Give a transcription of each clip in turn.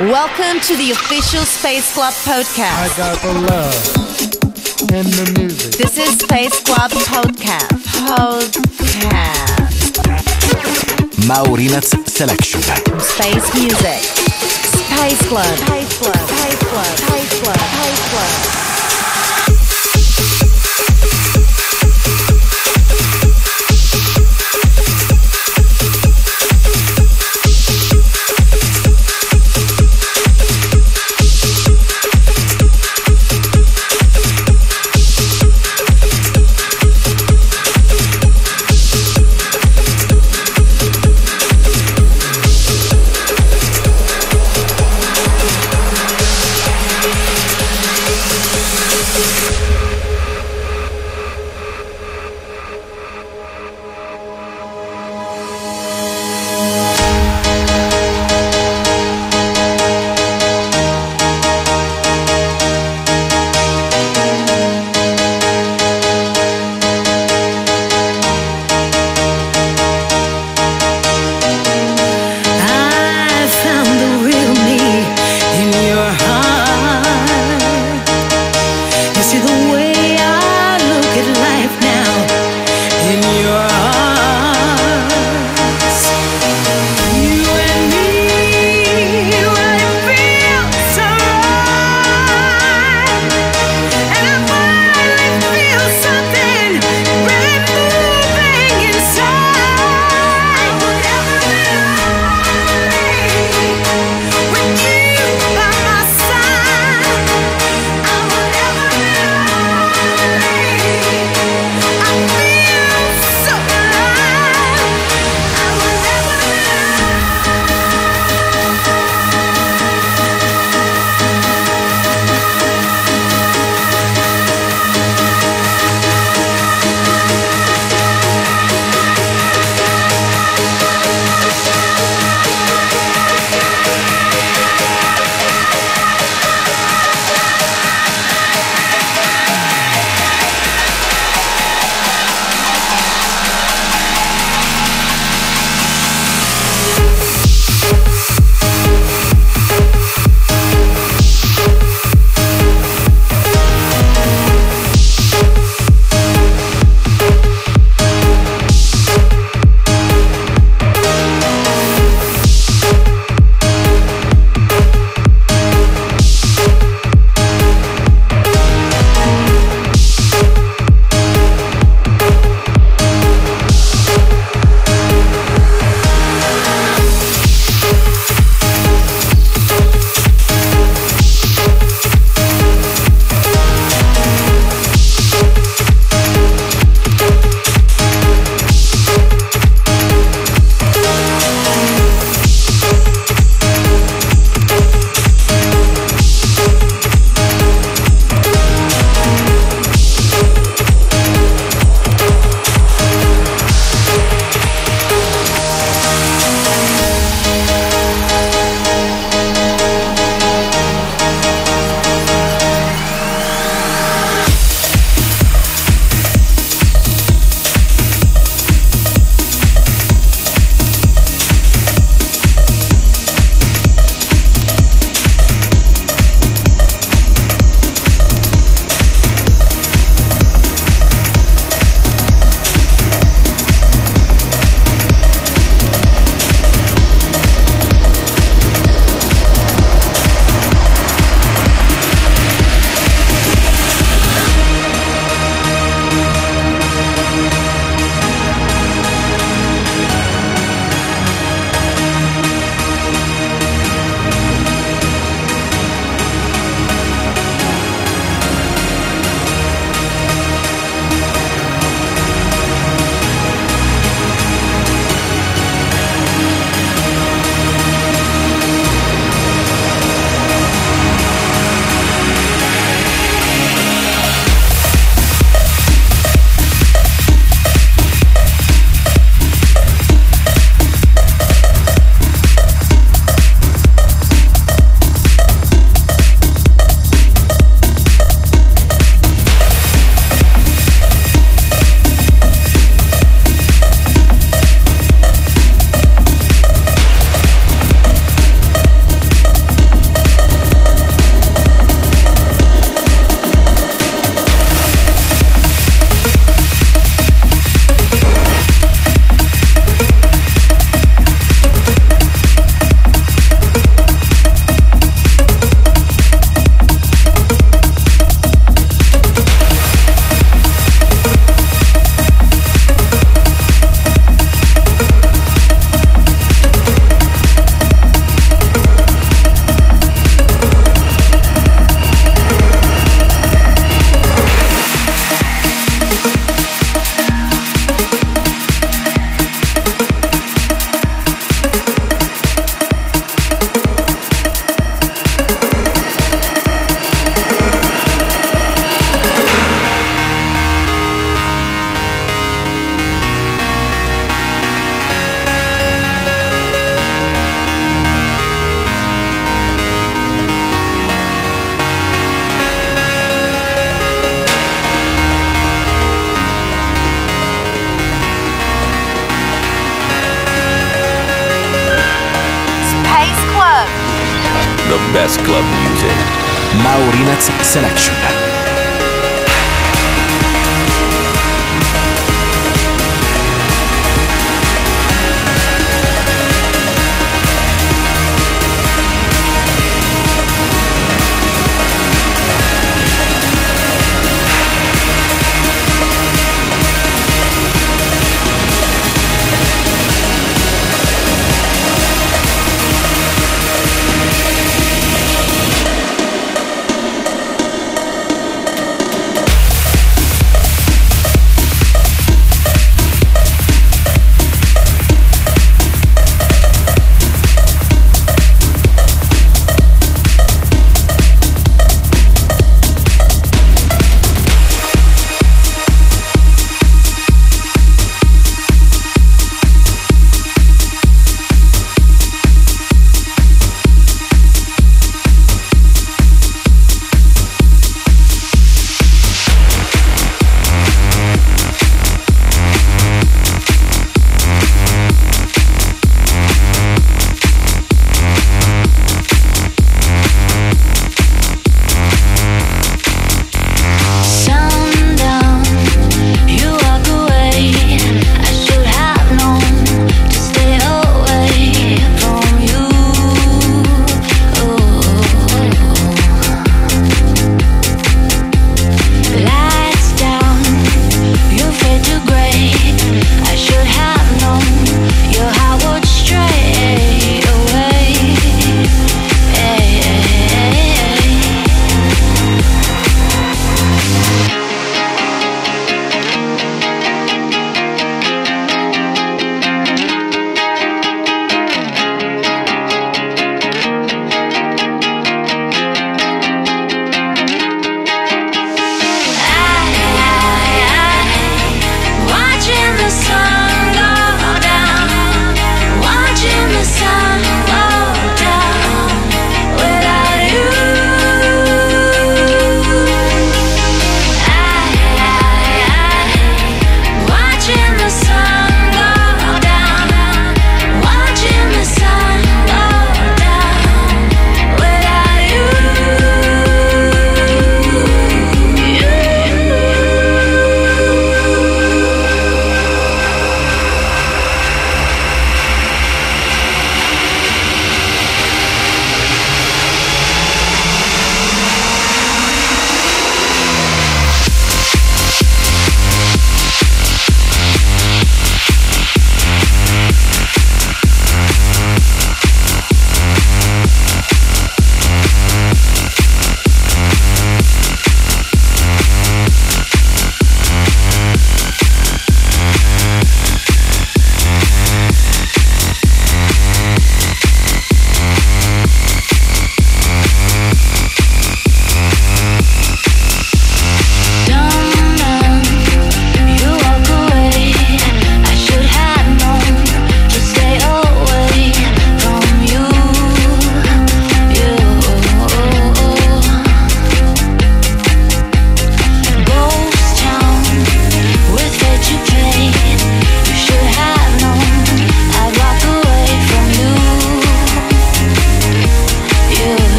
Welcome to the official Space Club podcast. I got the love in the music. This is Space Club podcast. Podcast. Maurinatz Selection. Space music. Space Club. Space Club. Space Club. Space Club.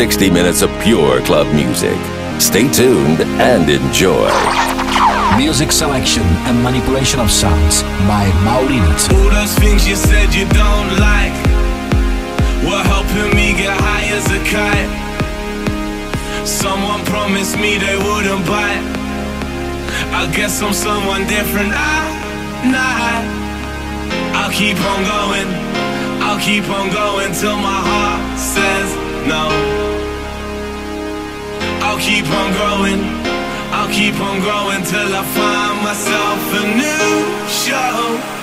60 minutes of pure club music. Stay tuned and enjoy. Music selection and manipulation of sounds by Maurinatz. All those things you said you don't like were helping me get high as a kite. Someone promised me they wouldn't bite. I guess I'm someone different. I, nah, I'll keep on going. I'll keep on going till my heart says no. Keep on growing. I'll keep on growing till I find myself a new show.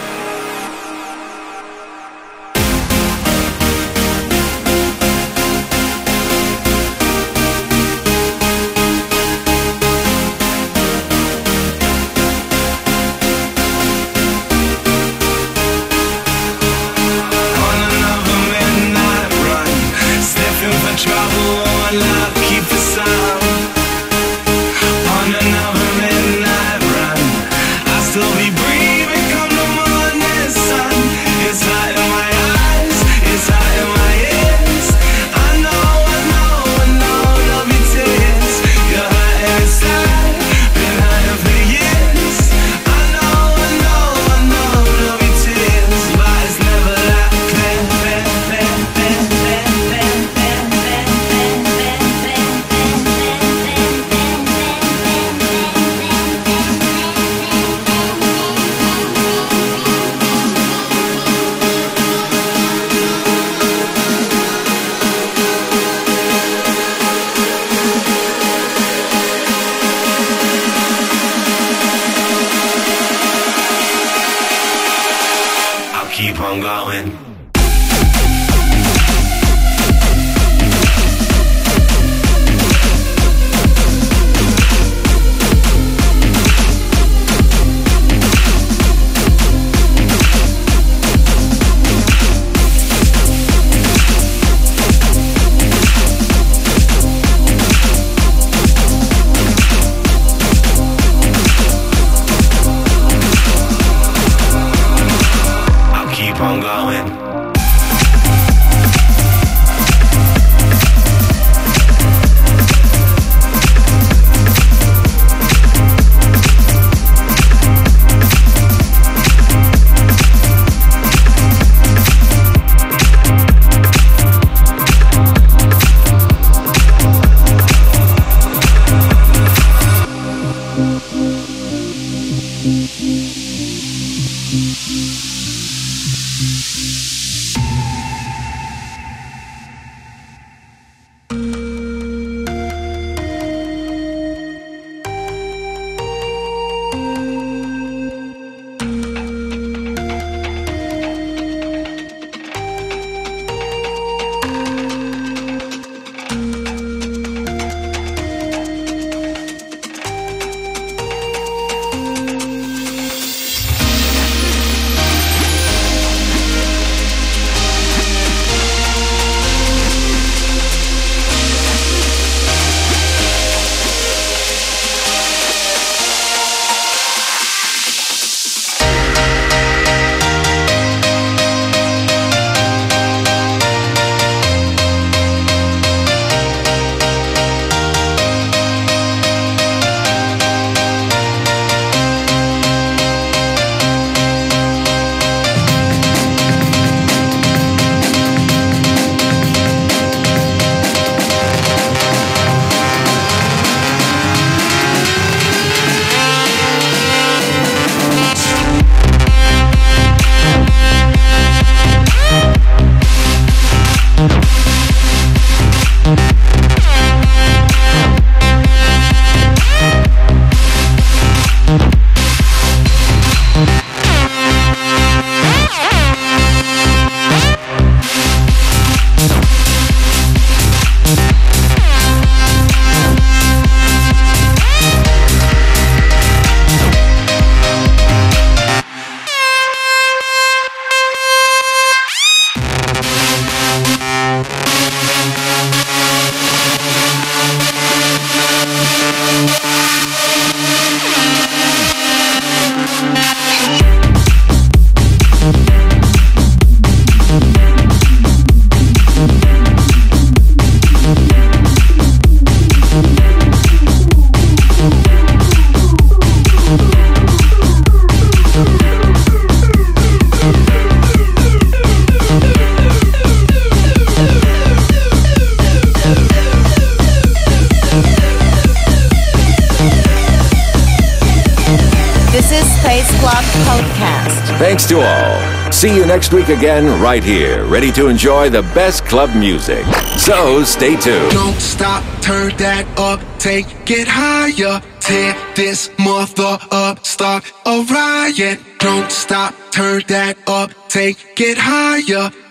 Next week again, right here, ready to enjoy the best club music. So stay tuned. Don't stop, turn that up, take it higher. Tear this mother up, start a riot. Don't stop, turn that up, take it higher.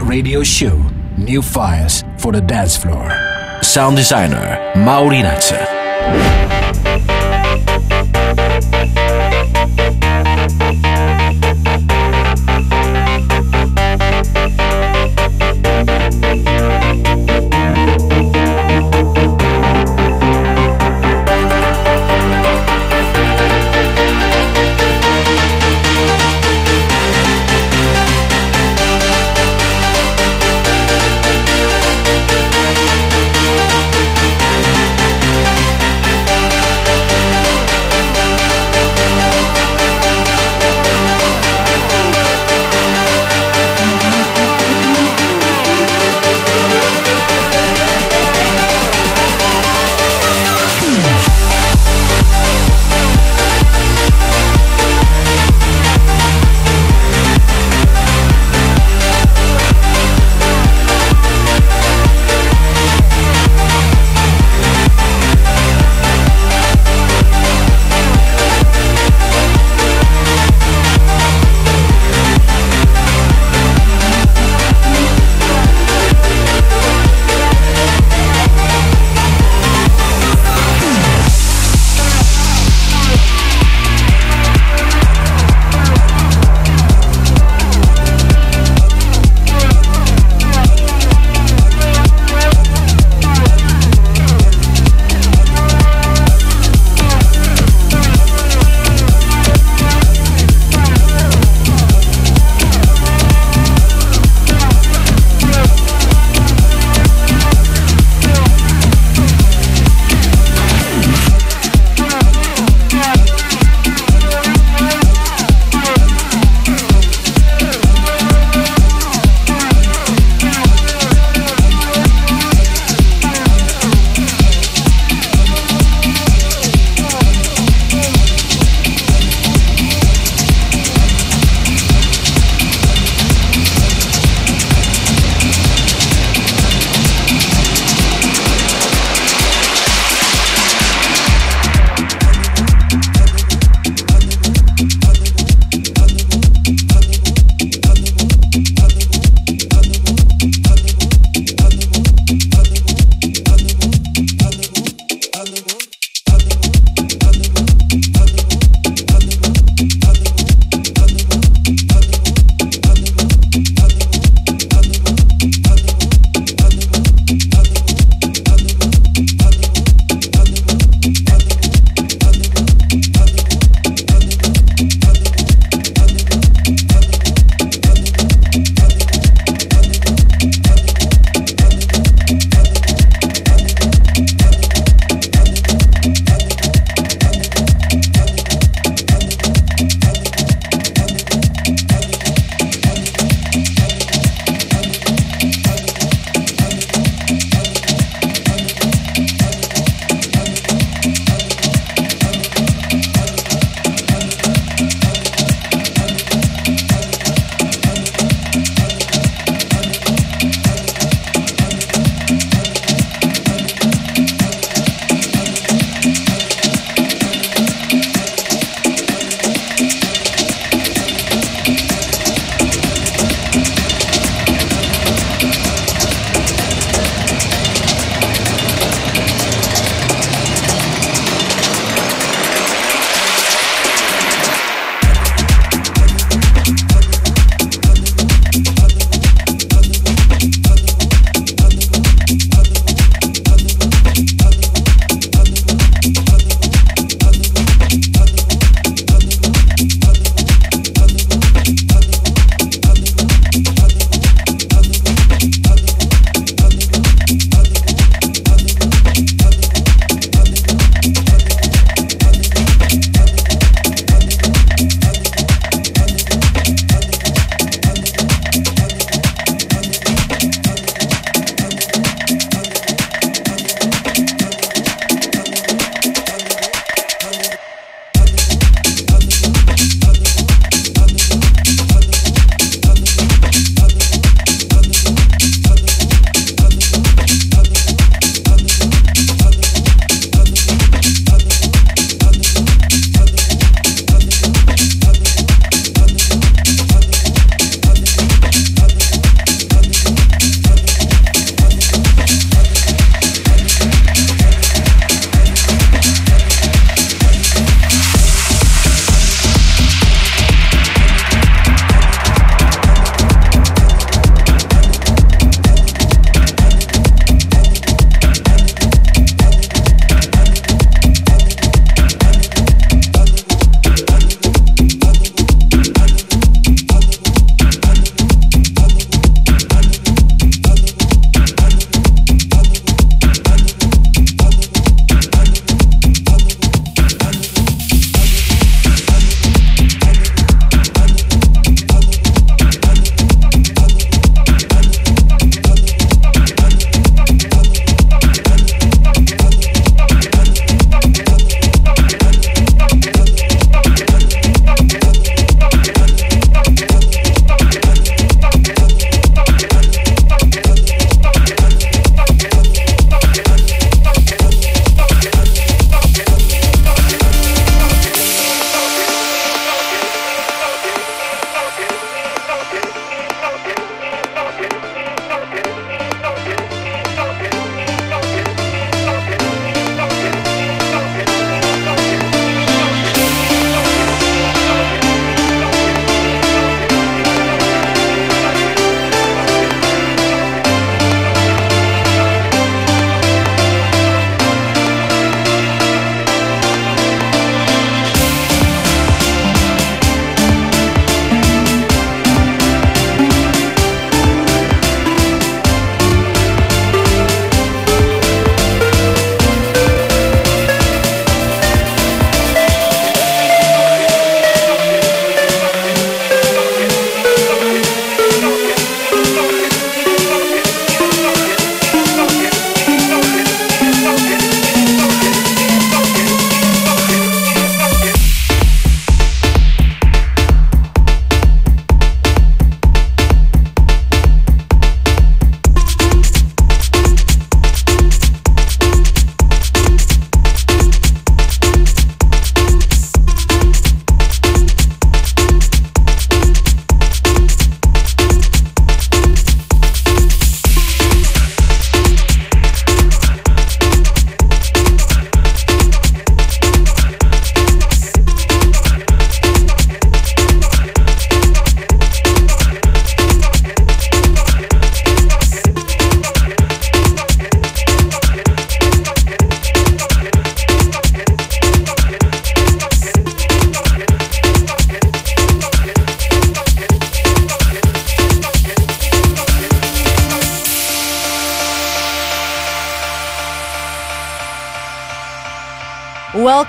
Radio Show. New fires for the dance floor. Sound designer Maurinatz.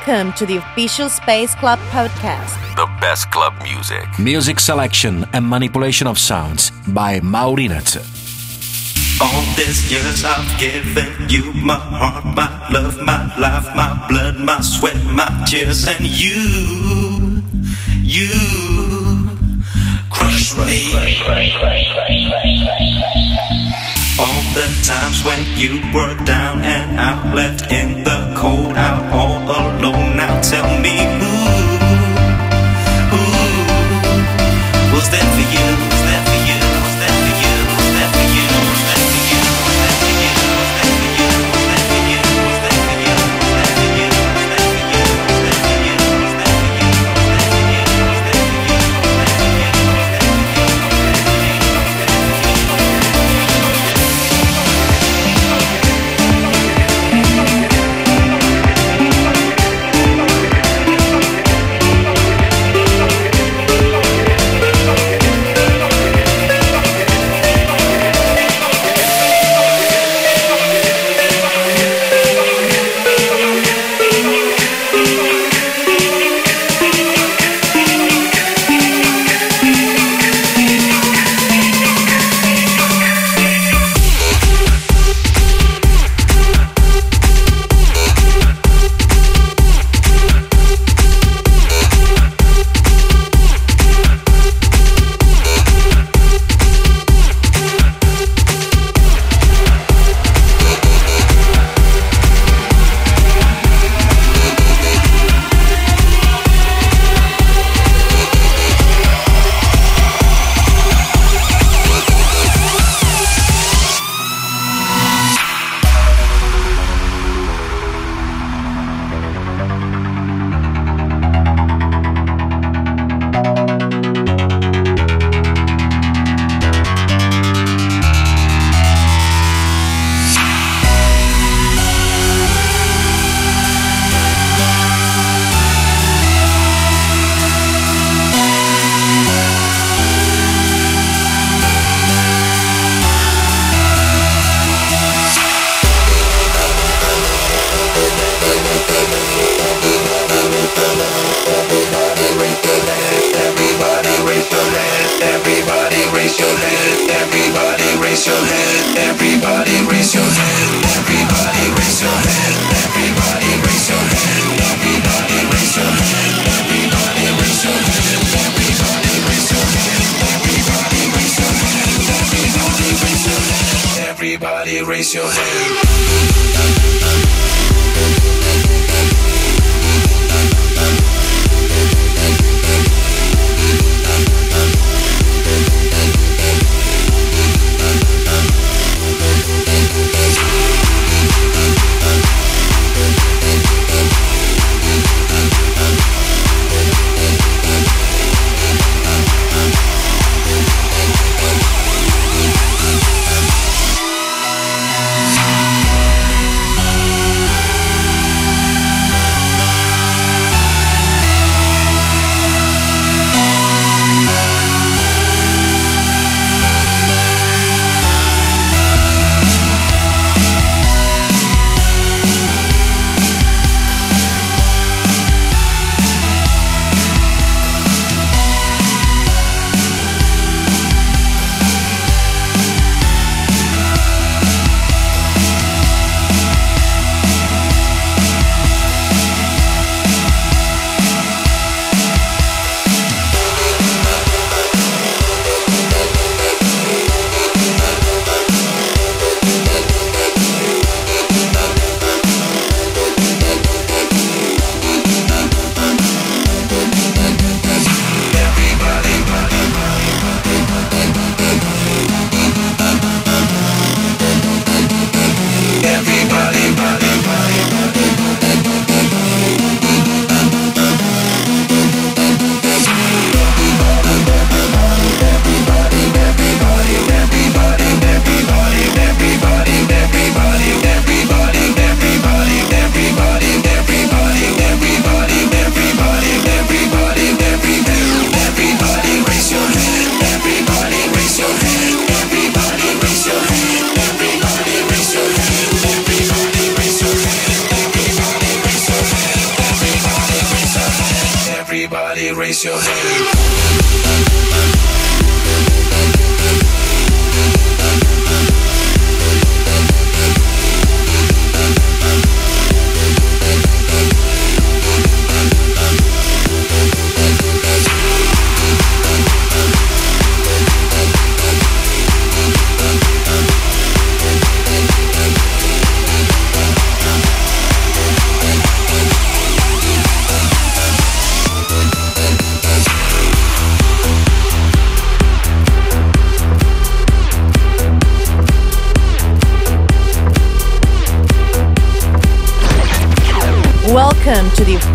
Welcome to the official Space Club podcast. The best club music. Music selection and manipulation of sounds by Maurinatz. All these years I've given you my heart, my love, my life, my blood, my sweat, my tears, and you, you crush me. All the times when you were down and out, left in the cold, out all alone. Now tell me who, who was there for you?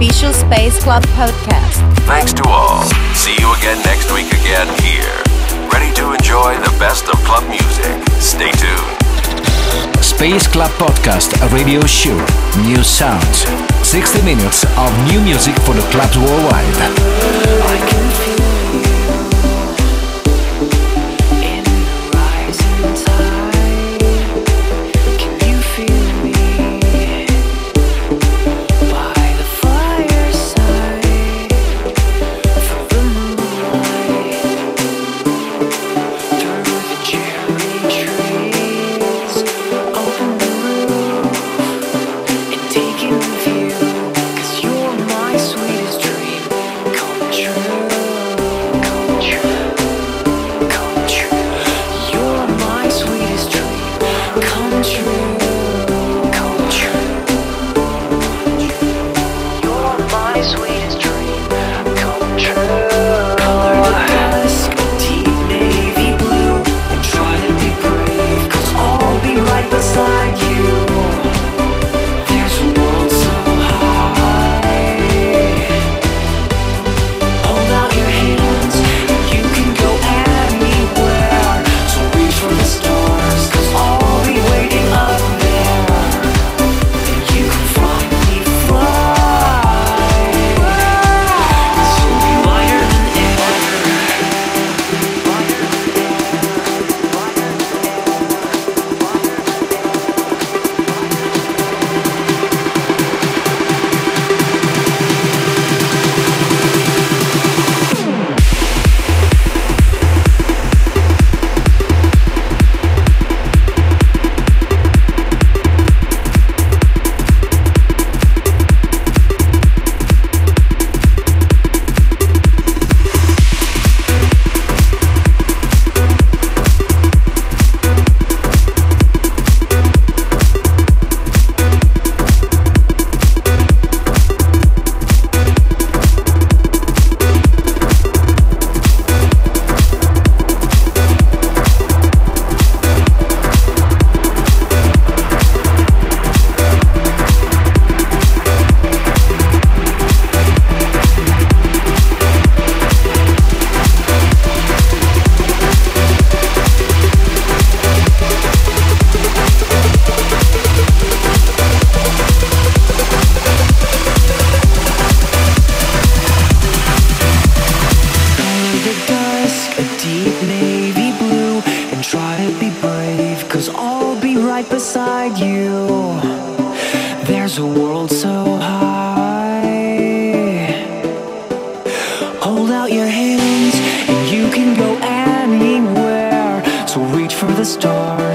Official Space Club podcast. Thanks to all. See you again next week again here. Ready to enjoy the best of club music. Stay tuned. Space Club Podcast a Radio Show. New sounds. 60 minutes of new music for the clubs worldwide. sweet. Beside you. There's a world so high. Hold out your hands and you can go anywhere. So reach for the stars,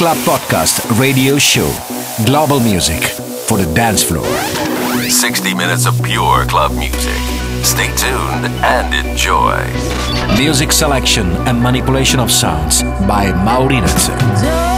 Club Podcast radio show. Global music for the dance floor. 60 minutes of pure club music. Stay tuned and enjoy. Music selection and manipulation of sounds by Maurinatz.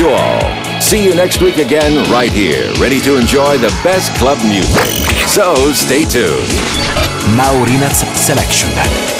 To all. See you next week again, right here, ready to enjoy the best club music. So stay tuned. Maurinatz Selection.